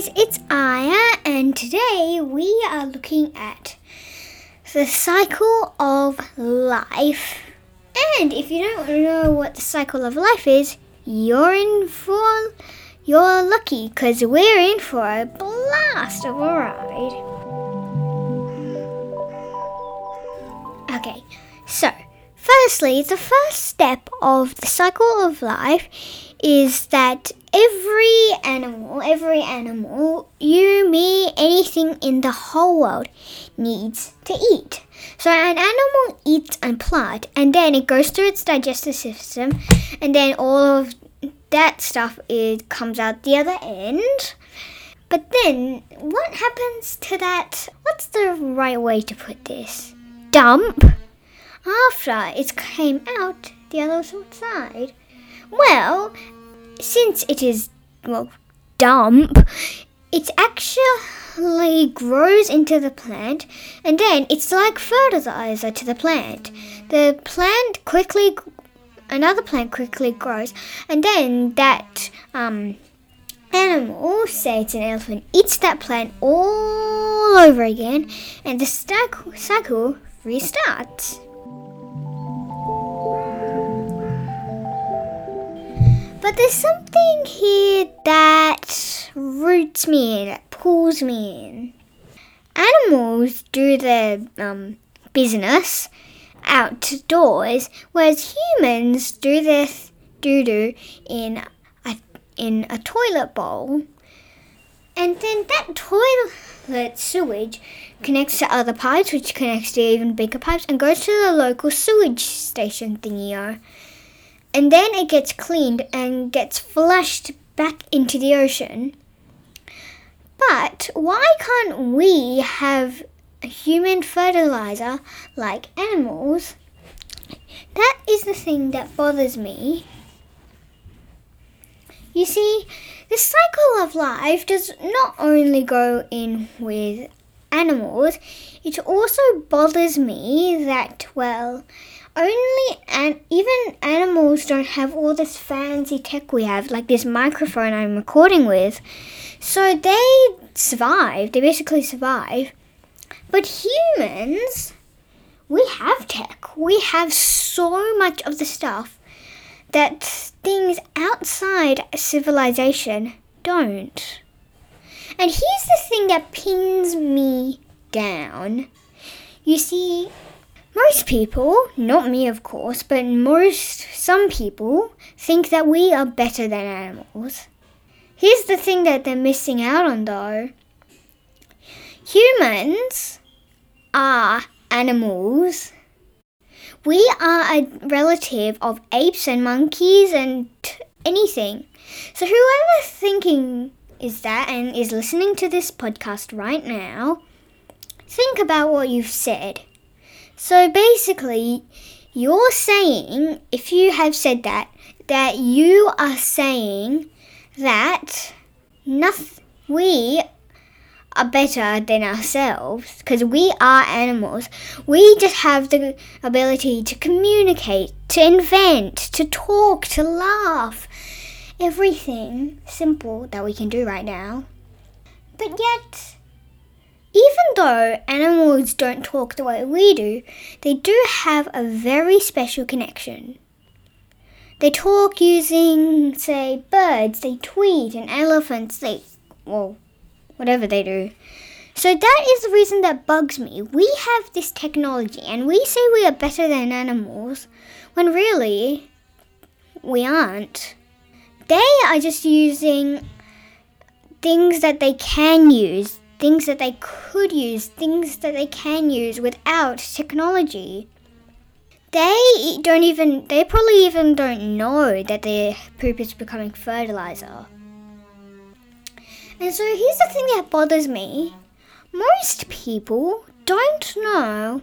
guys, it's Aya, and today we are looking at the cycle of life. And if you don't know what the cycle of life is, you're in for you're lucky because we're in for a blast of a ride. Okay, so firstly, the first step of the cycle of life is that every animal, every animal, you, me, anything in the whole world needs to eat. So an animal eats a plant and then it goes through its digestive system and then all of that stuff it comes out the other end. But then what happens to that what's the right way to put this? Dump after it came out the other side. Well, since it is well dump, it actually grows into the plant and then it's like fertilizer to the plant. The plant quickly another plant quickly grows and then that um animal, say it's an elephant, eats that plant all over again and the cycle restarts. But there's something here that roots me in, that pulls me in. Animals do their um, business outdoors, whereas humans do their doo doo in a, in a toilet bowl. And then that toilet sewage connects to other pipes, which connects to even bigger pipes, and goes to the local sewage station thingy and then it gets cleaned and gets flushed back into the ocean. But why can't we have human fertilizer like animals? That is the thing that bothers me. You see, the cycle of life does not only go in with animals, it also bothers me that, well, only and even animals don't have all this fancy tech we have, like this microphone I'm recording with. So they survive. They basically survive. But humans, we have tech. We have so much of the stuff that things outside civilization don't. And here's the thing that pins me down. You see, most people, not me of course, but most, some people, think that we are better than animals. Here's the thing that they're missing out on though humans are animals. We are a relative of apes and monkeys and anything. So, whoever thinking is that and is listening to this podcast right now, think about what you've said. So basically, you're saying, if you have said that, that you are saying that nothing, we are better than ourselves because we are animals. We just have the ability to communicate, to invent, to talk, to laugh. Everything simple that we can do right now. But yet, even though animals don't talk the way we do, they do have a very special connection. They talk using, say, birds, they tweet, and elephants, they, well, whatever they do. So that is the reason that bugs me. We have this technology and we say we are better than animals when really we aren't. They are just using things that they can use things that they could use, things that they can use without technology. They don't even, they probably even don't know that their poop is becoming fertilizer. And so here's the thing that bothers me most people don't know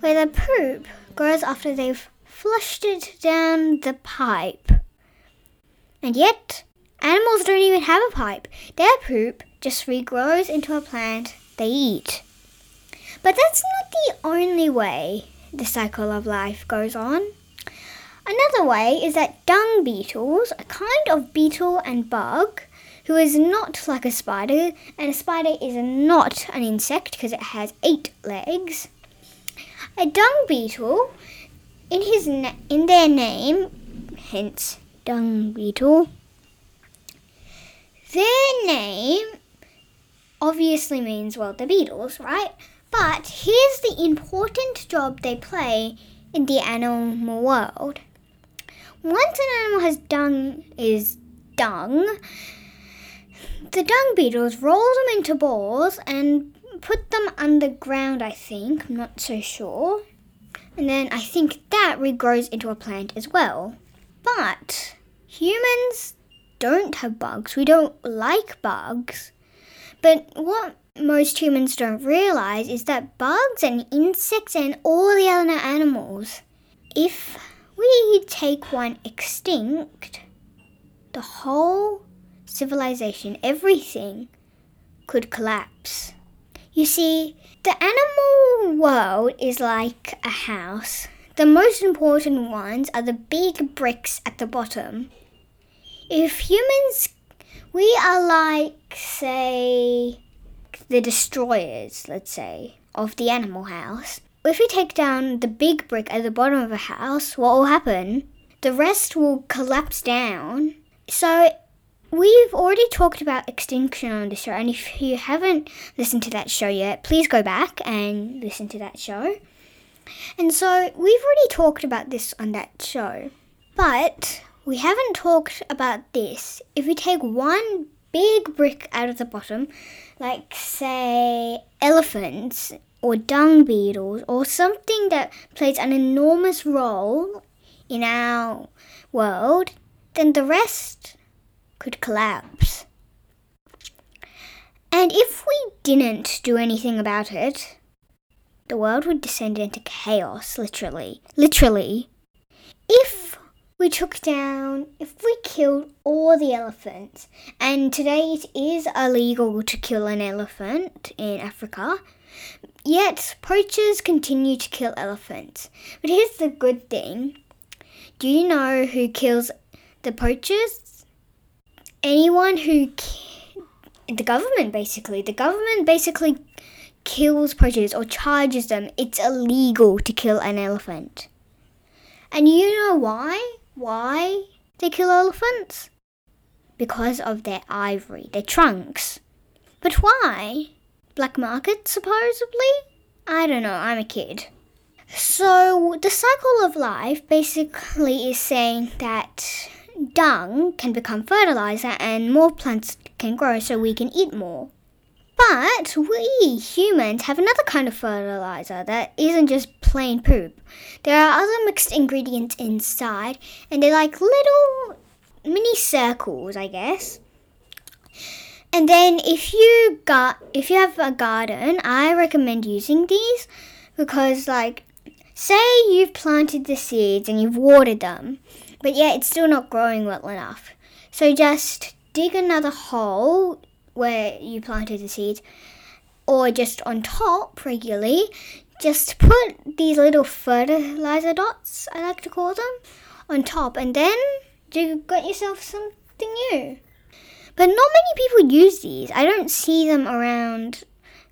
where the poop goes after they've flushed it down the pipe. And yet, animals don't even have a pipe. Their poop just regrows into a plant they eat. But that's not the only way the cycle of life goes on. Another way is that dung beetles, a kind of beetle and bug, who is not like a spider, and a spider is not an insect because it has eight legs. A dung beetle, in his na- in their name, hence dung beetle. Their name obviously means well the beetles, right? But here's the important job they play in the animal world. Once an animal has dung is dung, the dung beetles roll them into balls and put them underground, I think. I'm not so sure. And then I think that regrows into a plant as well. But humans don't have bugs. We don't like bugs. But what most humans don't realize is that bugs and insects and all the other animals, if we take one extinct, the whole civilization, everything could collapse. You see, the animal world is like a house. The most important ones are the big bricks at the bottom. If humans, we are like, say, the destroyers, let's say, of the animal house. If we take down the big brick at the bottom of a house, what will happen? The rest will collapse down. So we've already talked about extinction on the show, and if you haven't listened to that show yet, please go back and listen to that show. And so we've already talked about this on that show, but we haven't talked about this. If we take one big brick out of the bottom, like say elephants or dung beetles or something that plays an enormous role in our world, then the rest could collapse. And if we didn't do anything about it, the world would descend into chaos, literally. Literally. If we took down, if we killed all the elephants, and today it is illegal to kill an elephant in Africa, yet poachers continue to kill elephants. But here's the good thing do you know who kills the poachers? Anyone who. Ki- the government, basically. The government basically kills poachers or charges them. It's illegal to kill an elephant. And you know why? Why they kill elephants? Because of their ivory, their trunks. But why? Black market, supposedly? I don't know, I'm a kid. So, the cycle of life basically is saying that dung can become fertilizer and more plants can grow so we can eat more. But we humans have another kind of fertilizer that isn't just plain poop. There are other mixed ingredients inside, and they're like little mini circles, I guess. And then if you got if you have a garden, I recommend using these because like say you've planted the seeds and you've watered them, but yet it's still not growing well enough. So just dig another hole where you planted the seeds, or just on top regularly, just put these little fertilizer dots, I like to call them, on top, and then you got yourself something new. But not many people use these. I don't see them around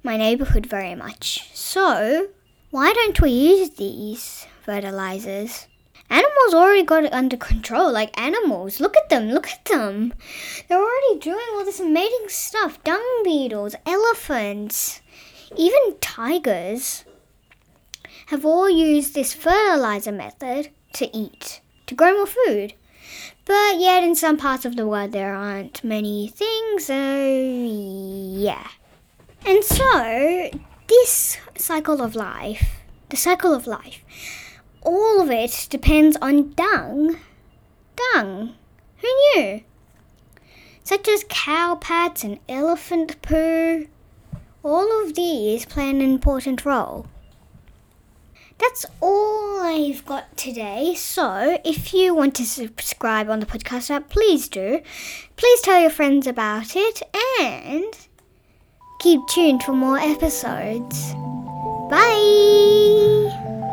my neighborhood very much. So, why don't we use these fertilizers? Animals already got it under control, like animals. Look at them, look at them. They're already doing all this amazing stuff. Dung beetles, elephants, even tigers have all used this fertilizer method to eat, to grow more food. But yet, in some parts of the world, there aren't many things, so yeah. And so, this cycle of life, the cycle of life, all of it depends on dung. Dung. Who knew? Such as cow pats and elephant poo. All of these play an important role. That's all I've got today. So, if you want to subscribe on the podcast app, please do. Please tell your friends about it and keep tuned for more episodes. Bye!